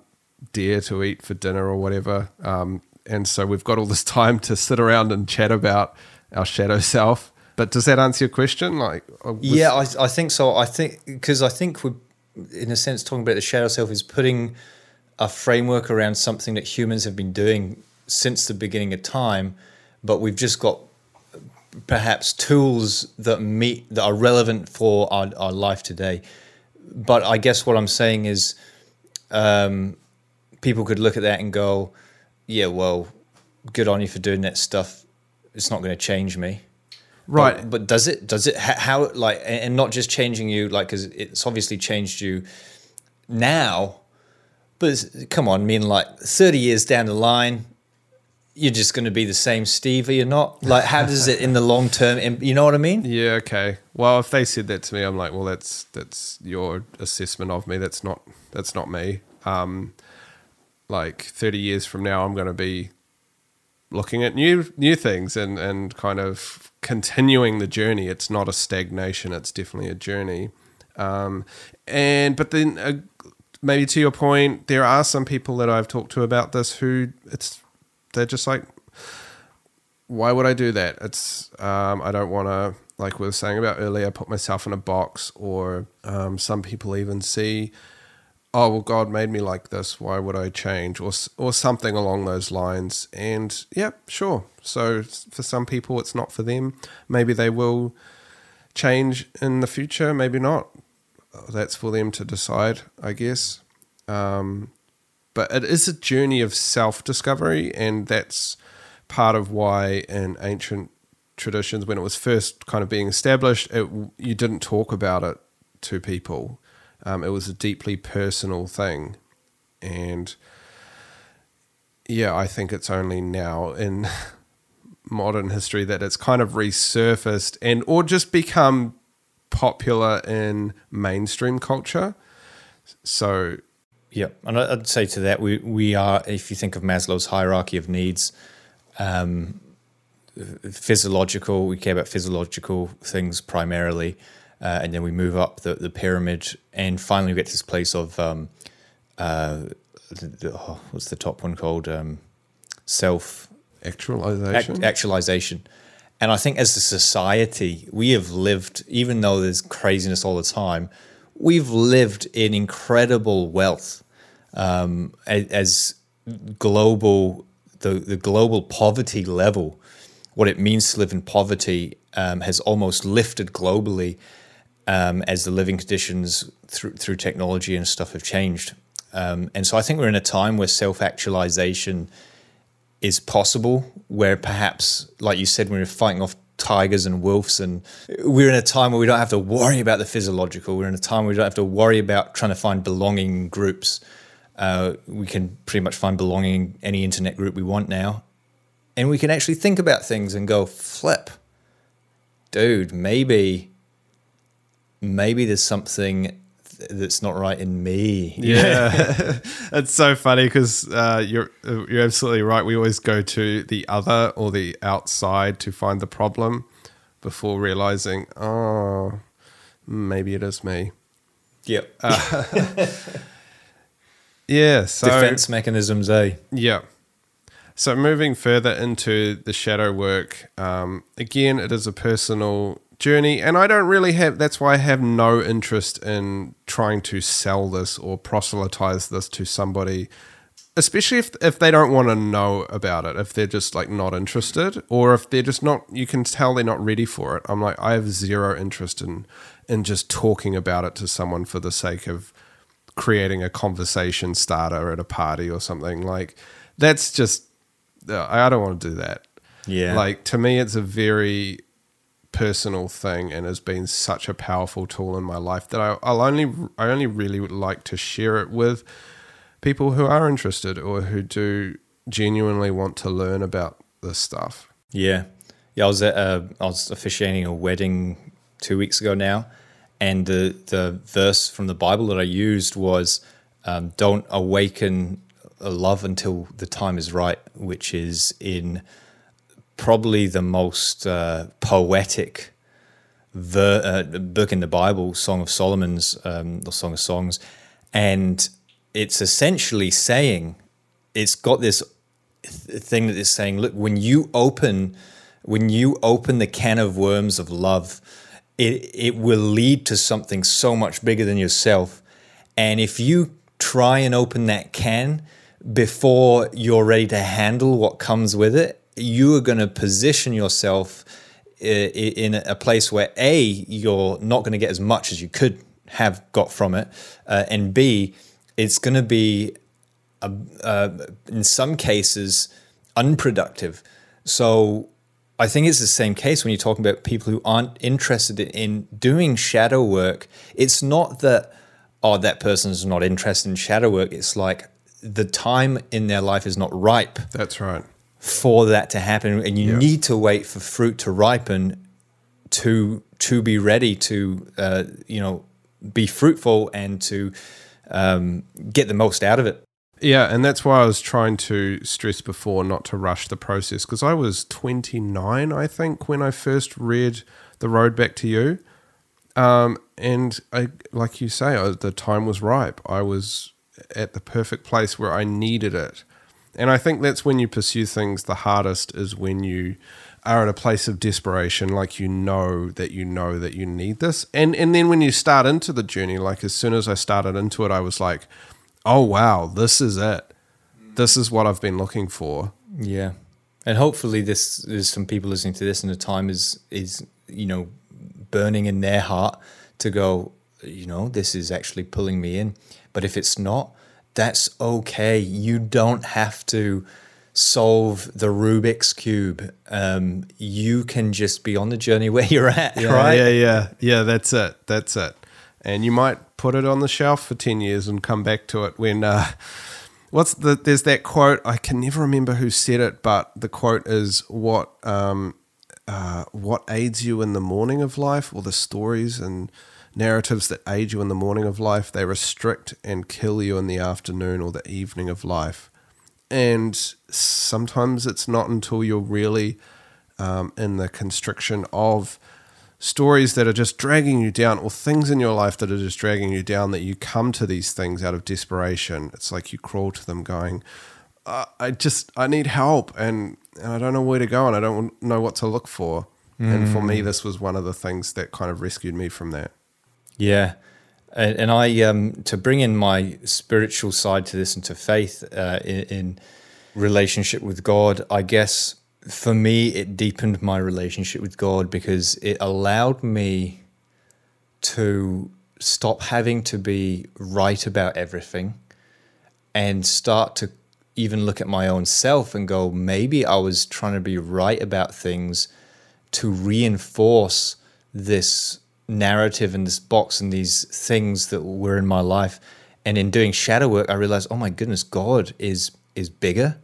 deer to eat for dinner or whatever. Um, and so we've got all this time to sit around and chat about our shadow self. But does that answer your question? Like, uh,
Yeah, I, I think so. I think because I think we're, in a sense, talking about the shadow self is putting a framework around something that humans have been doing since the beginning of time, but we've just got perhaps tools that meet that are relevant for our, our life today. But I guess what I'm saying is, um, people could look at that and go, "Yeah, well, good on you for doing that stuff. It's not going to change me."
right.
But, but does it? Does it? How? Like, and not just changing you, like, because it's obviously changed you now. But come on, I mean, like, thirty years down the line, you're just going to be the same Steve, are you not? Like, how does it in the long term? You know what I mean?
Yeah, okay. Well, if they said that to me, I'm like, well, that's that's your assessment of me. That's not that's not me. Um, like 30 years from now, I'm going to be looking at new new things and and kind of continuing the journey. It's not a stagnation. It's definitely a journey. Um, and but then uh, maybe to your point, there are some people that I've talked to about this who it's they're just like why would I do that? It's um, I don't want to like we were saying about earlier, put myself in a box, or um, some people even see, oh well, God made me like this. Why would I change, or or something along those lines? And yeah, sure. So for some people, it's not for them. Maybe they will change in the future. Maybe not. That's for them to decide, I guess. Um, but it is a journey of self discovery, and that's part of why in ancient traditions, when it was first kind of being established, it, you didn't talk about it to people. Um, it was a deeply personal thing, and yeah, I think it's only now in modern history that it's kind of resurfaced and or just become popular in mainstream culture. So
Yeah, and I'd say to that we we are if you think of Maslow's hierarchy of needs, um, physiological. We care about physiological things primarily, uh, and then we move up the, the pyramid, and finally we get to this place of um, uh, the, the, oh, what's the top one called? Um, self
actualization.
act- actualization. And I think as a society, we have lived, even though there's craziness all the time, we've lived in incredible wealth um, as global, the, the global poverty level, what it means to live in poverty um, has almost lifted globally um, as the living conditions through, through technology and stuff have changed. Um, and so I think we're in a time where self actualization is possible where perhaps like you said when we're fighting off tigers and wolves and we're in a time where we don't have to worry about the physiological. We're in a time where we don't have to worry about trying to find belonging groups. Uh, we can pretty much find belonging in any internet group we want now. And we can actually think about things and go flip. Dude maybe maybe there's something that's not right in me
Yeah, it's so funny because uh, you're uh, you're absolutely right. We always go to the other or the outside to find the problem before realizing, oh, maybe it is me.
yep
Yeah. So
defense mechanisms eh
yeah. So moving further into the shadow work, um, again, it is a personal journey, and I don't really have. That's why I have no interest in trying to sell this or proselytize this to somebody, especially if if they don't want to know about it, if they're just like not interested, or if they're just not. You can tell they're not ready for it. I'm like, I have zero interest in in just talking about it to someone for the sake of creating a conversation starter at a party or something like that's just uh, I don't want to do that.
Yeah.
Like to me it's a very personal thing and has been such a powerful tool in my life that I, I'll only I only really would like to share it with people who are interested or who do genuinely want to learn about this stuff.
Yeah, yeah. I was at a, I was officiating a wedding two weeks ago now, and the the verse from the Bible that I used was, um, "Don't awaken a love until the time is right," which is in probably the most uh, poetic ver- uh, book in the Bible, Song of Solomon's, um, the Song of Songs, and it's essentially saying it's got this th- thing that is saying, look, when you open when you open the can of worms of love, it it will lead to something so much bigger than yourself. And if you try and open that can before you're ready to handle what comes with it, you are going to position yourself in a place where a you're not going to get as much as you could have got from it, uh, and b it's going to be uh, uh, in some cases unproductive. So I think it's the same case when you're talking about people who aren't interested in doing shadow work. It's not that oh that person is not interested in shadow work. It's like the time in their life is not ripe.
That's right
for that to happen, and you yeah. need to wait for fruit to ripen to to be ready to uh, you know be fruitful and to um, get the most out of it.
Yeah, and that's why I was trying to stress before not to rush the process because I was 29, I think, when I first read The Road Back to You. Um, and I, like you say, I, the time was ripe. I was at the perfect place where I needed it. And I think that's when you pursue things the hardest is when you are at a place of desperation, like you know that you know that you need this. And and then when you start into the journey, like as soon as I started into it, I was like, oh wow, this is it. This is what I've been looking for.
Yeah. And hopefully this there's some people listening to this and the time is is, you know, burning in their heart to go, you know, this is actually pulling me in. But if it's not, that's okay. You don't have to solve the Rubik's cube. Um, you can just be on the journey where you're at,
yeah,
right?
Yeah, yeah, yeah. That's it. That's it. And you might put it on the shelf for ten years and come back to it when. Uh, what's the? There's that quote. I can never remember who said it, but the quote is what. Um, uh, what aids you in the morning of life, or the stories and narratives that aid you in the morning of life, they restrict and kill you in the afternoon or the evening of life. And sometimes it's not until you're really um, in the constriction of stories that are just dragging you down or things in your life that are just dragging you down that you come to these things out of desperation. It's like you crawl to them going, uh, I just, I need help and, and I don't know where to go and I don't know what to look for. Mm. And for me, mm. this was one of the things that kind of rescued me from that.
Yeah. And, I, um, to bring in my spiritual side to this and to faith uh, in, in relationship with God, I guess for me, it deepened my relationship with God because it allowed me to stop having to be right about everything and start to even look at my own self and go, maybe I was trying to be right about things to reinforce this narrative and this box and these things that were in my life. And in doing shadow work, I realized, oh my goodness, God is is bigger.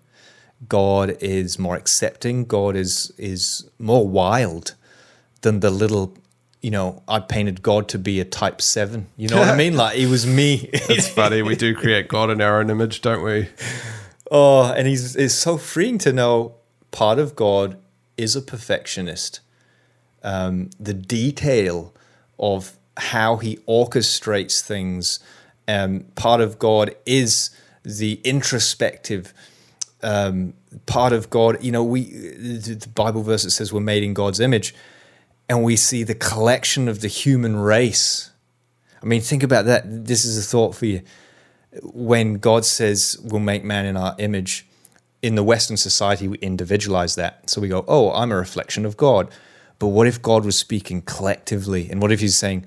God is more accepting. God is is more wild than the little. You know, I painted God to be a type seven. You know what I mean? Like it was me.
it's funny. We do create God in our own image, don't we?
Oh, and he's it's so freeing to know part of God is a perfectionist. Um, the detail of how he orchestrates things. Um, part of God is the introspective um, part of God. You know, we the Bible verse that says we're made in God's image, and we see the collection of the human race. I mean, think about that. This is a thought for you. When God says we'll make man in our image, in the Western society, we individualize that. So we go, oh, I'm a reflection of God. But what if God was speaking collectively? And what if he's saying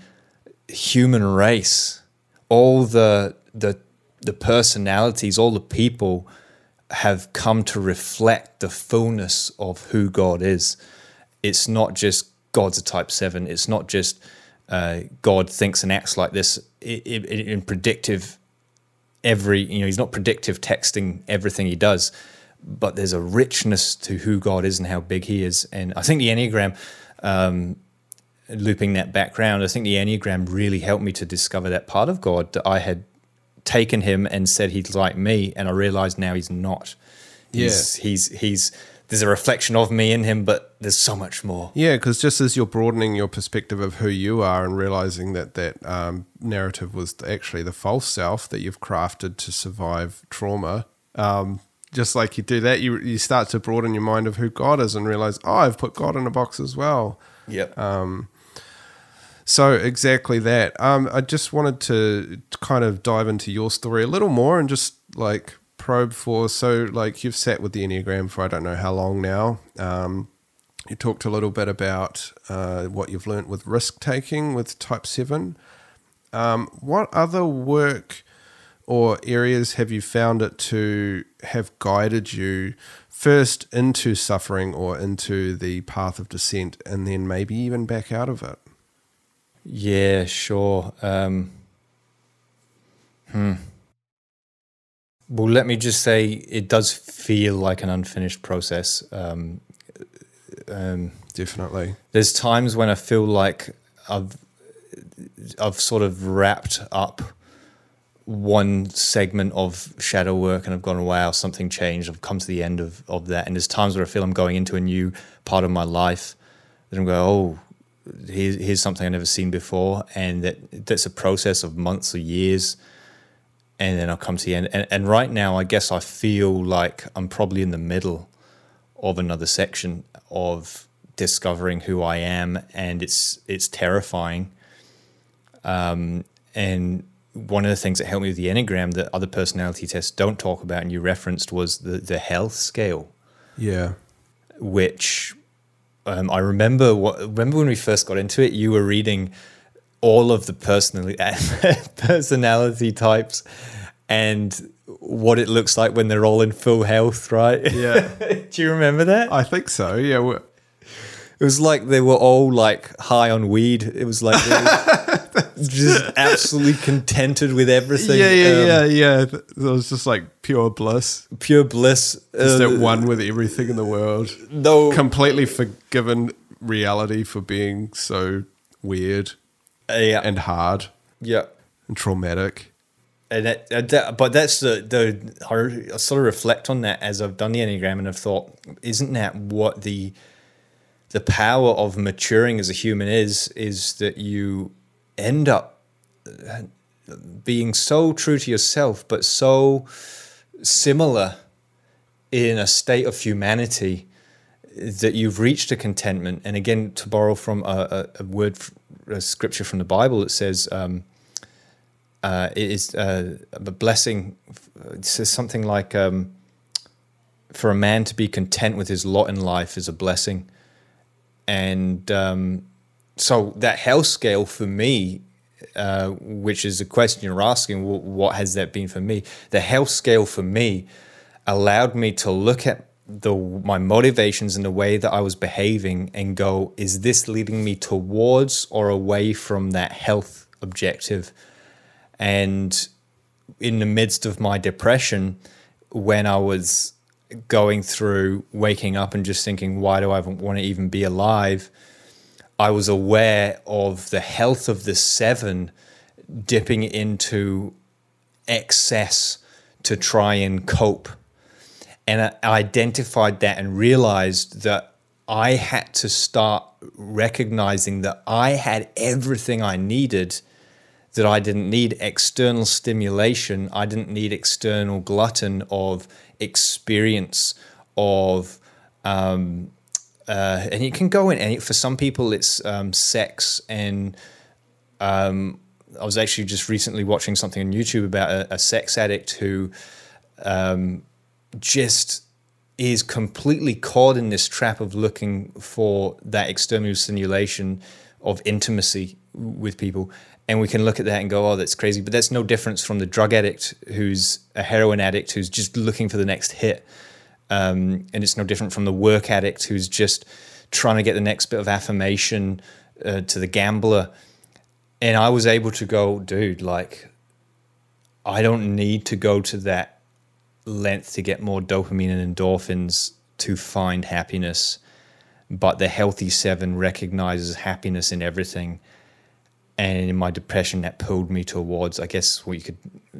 human race, all the the the personalities, all the people have come to reflect the fullness of who God is. It's not just God's a type seven. It's not just uh, God thinks and acts like this in predictive every you know he's not predictive texting everything he does but there's a richness to who God is and how big He is. And I think the Enneagram, um, looping that background, I think the Enneagram really helped me to discover that part of God that I had taken him and said he's like me, and I realized now he's not. He's, yeah. he's he's there's a reflection of me in him, but there's so much more.
Yeah, because just as you're broadening your perspective of who you are and realizing that that um, narrative was actually the false self that you've crafted to survive trauma, um, just like you do that, you you start to broaden your mind of who God is and realize, oh, I've put God in a box as well.
Yep.
So exactly that. Um, I just wanted to, to kind of dive into your story a little more and just like probe for. So like you've sat with the Enneagram for I don't know how long now. Um, you talked a little bit about uh, what you've learnt with risk taking with Type Seven. Um, what other work or areas have you found it to have guided you first into suffering or into the path of descent, and then maybe even back out of it?
Yeah, sure. Um, hmm. Well, let me just say it does feel like an unfinished process. Um, um,
Definitely.
there's times when I feel like I've I've sort of wrapped up one segment of shadow work and I've gone, wow, something changed. I've come to the end of, of that. And there's times where I feel I'm going into a new part of my life that I'm going, oh, here's, here's something I've never seen before. And that that's a process of months or years. And then I'll come to the end. And, and right now, I guess I feel like I'm probably in the middle of another section of discovering who I am. And it's, it's terrifying. Um, and one of the things that helped me with the Enneagram that other personality tests don't talk about and you referenced was the, the health scale,
Yeah.
which um, I remember what, remember when we first got into it, you were reading all of the personality personality types and what it looks like when they're all in full health, right?
Yeah.
Do you remember that?
I think so. Yeah.
It was like they were all like high on weed. It was like just absolutely contented with everything.
Yeah, yeah,
Um,
yeah, yeah. It was just like pure bliss.
Pure bliss.
Just
Uh,
at one with everything in the world.
no,
Completely forgiven reality for being so weird
uh, yeah,
and hard
yeah.
and traumatic.
And that, uh, that- but that's the the I sort of reflect on that as I've done the enneagram and I've thought, isn't that what the the power of maturing as a human is? Is that you end up uh, being so true to yourself, but so similar in a state of humanity that you've reached a contentment. And again, to borrow from a, a, word, a scripture from the Bible, it says. Um, uh, it is uh, a blessing. It says something like, um, "For a man to be content with his lot in life is a blessing," and um, so that health scale for me, uh, which is a question you're asking, wh- what has that been for me? The health scale for me allowed me to look at the my motivations and the way that I was behaving and go, is this leading me towards or away from that health objective? And in the midst of my depression, when I was going through waking up and just thinking, why do I want to even be alive? I was aware of the health of the seven dipping into excess to try and cope. And I identified that and realized that I had to start recognizing that I had everything I needed that I didn't need external stimulation. I didn't need external glutton of experience of, um, uh, and it can go in any. For some people, it's um, sex, and um, I was actually just recently watching something on YouTube about a, a sex addict who um, just is completely caught in this trap of looking for that external stimulation of intimacy with people. And we can look at that and go, oh, that's crazy. But that's no difference from the drug addict who's a heroin addict who's just looking for the next hit. Um, and it's no different from the work addict who's just trying to get the next bit of affirmation uh, to the gambler. And I was able to go, dude, like, I don't need to go to that length to get more dopamine and endorphins to find happiness. But the healthy seven recognizes happiness in everything. And in my depression, that pulled me towards, I guess, what you could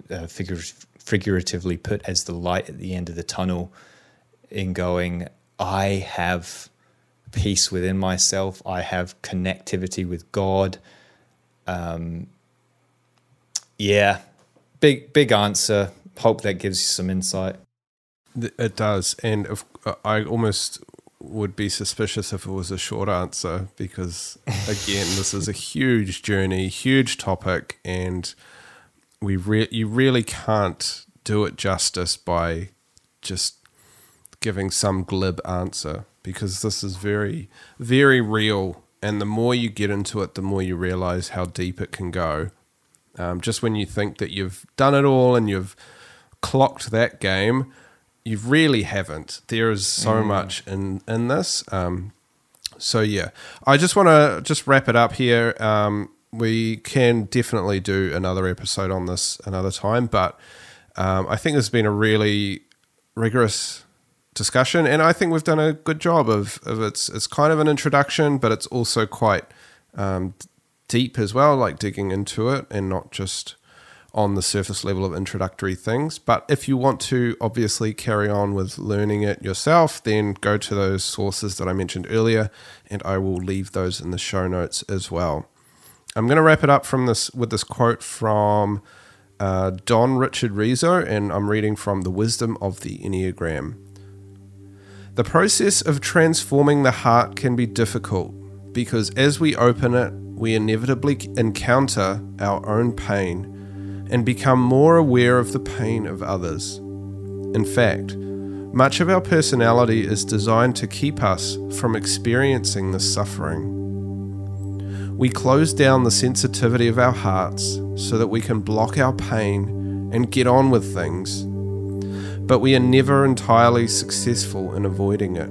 uh, figure, figuratively put as the light at the end of the tunnel, in going, I have peace within myself. I have connectivity with God. Um, yeah, big big answer. Hope that gives you some insight.
It does, and if, uh, I almost would be suspicious if it was a short answer because again, this is a huge journey, huge topic, and we re- you really can't do it justice by just giving some glib answer because this is very, very real. And the more you get into it, the more you realize how deep it can go. Um, just when you think that you've done it all and you've clocked that game, you really haven't. There is so mm. much in in this. Um, so yeah, I just want to just wrap it up here. Um, we can definitely do another episode on this another time, but um, I think there's been a really rigorous discussion, and I think we've done a good job of, of it's it's kind of an introduction, but it's also quite um, deep as well, like digging into it and not just on the surface level of introductory things. But if you want to obviously carry on with learning it yourself, then go to those sources that I mentioned earlier, and I will leave those in the show notes as well. I'm going to wrap it up from this with this quote from uh, Don Richard Riso, and I'm reading from The Wisdom of the Enneagram. The process of transforming the heart can be difficult because as we open it, we inevitably encounter our own pain and become more aware of the pain of others. In fact, much of our personality is designed to keep us from experiencing this suffering. We close down the sensitivity of our hearts so that we can block our pain and get on with things but we are never entirely successful in avoiding it.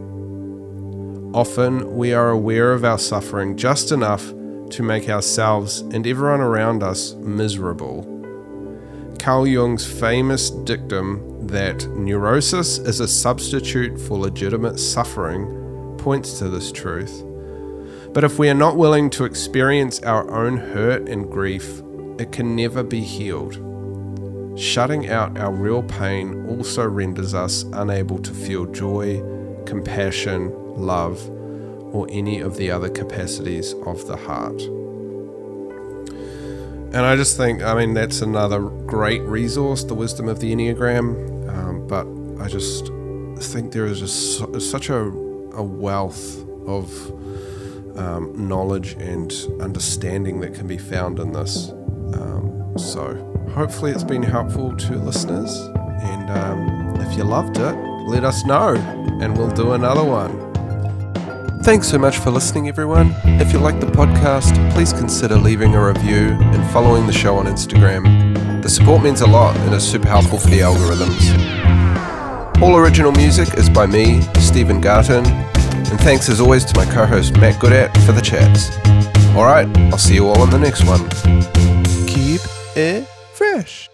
Often we are aware of our suffering just enough to make ourselves and everyone around us miserable. Carl Jung's famous dictum that neurosis is a substitute for legitimate suffering points to this truth. But if we are not willing to experience our own hurt and grief, it can never be healed. Shutting out our real pain also renders us unable to feel joy, compassion, love, or any of the other capacities of the heart. And I just think, I mean, that's another great resource, the wisdom of the Enneagram. Um, but I just think there is just so, such a, a wealth of um, knowledge and understanding that can be found in this. Um, so hopefully it's been helpful to listeners. And um, if you loved it, let us know and we'll do another one. Thanks so much for listening, everyone. If you like the podcast, please consider leaving a review and following the show on Instagram. The support means a lot and is super helpful for the algorithms. All original music is by me, Stephen Garton, and thanks as always to my co host Matt Goodat for the chats. Alright, I'll see you all on the next one. Keep it fresh.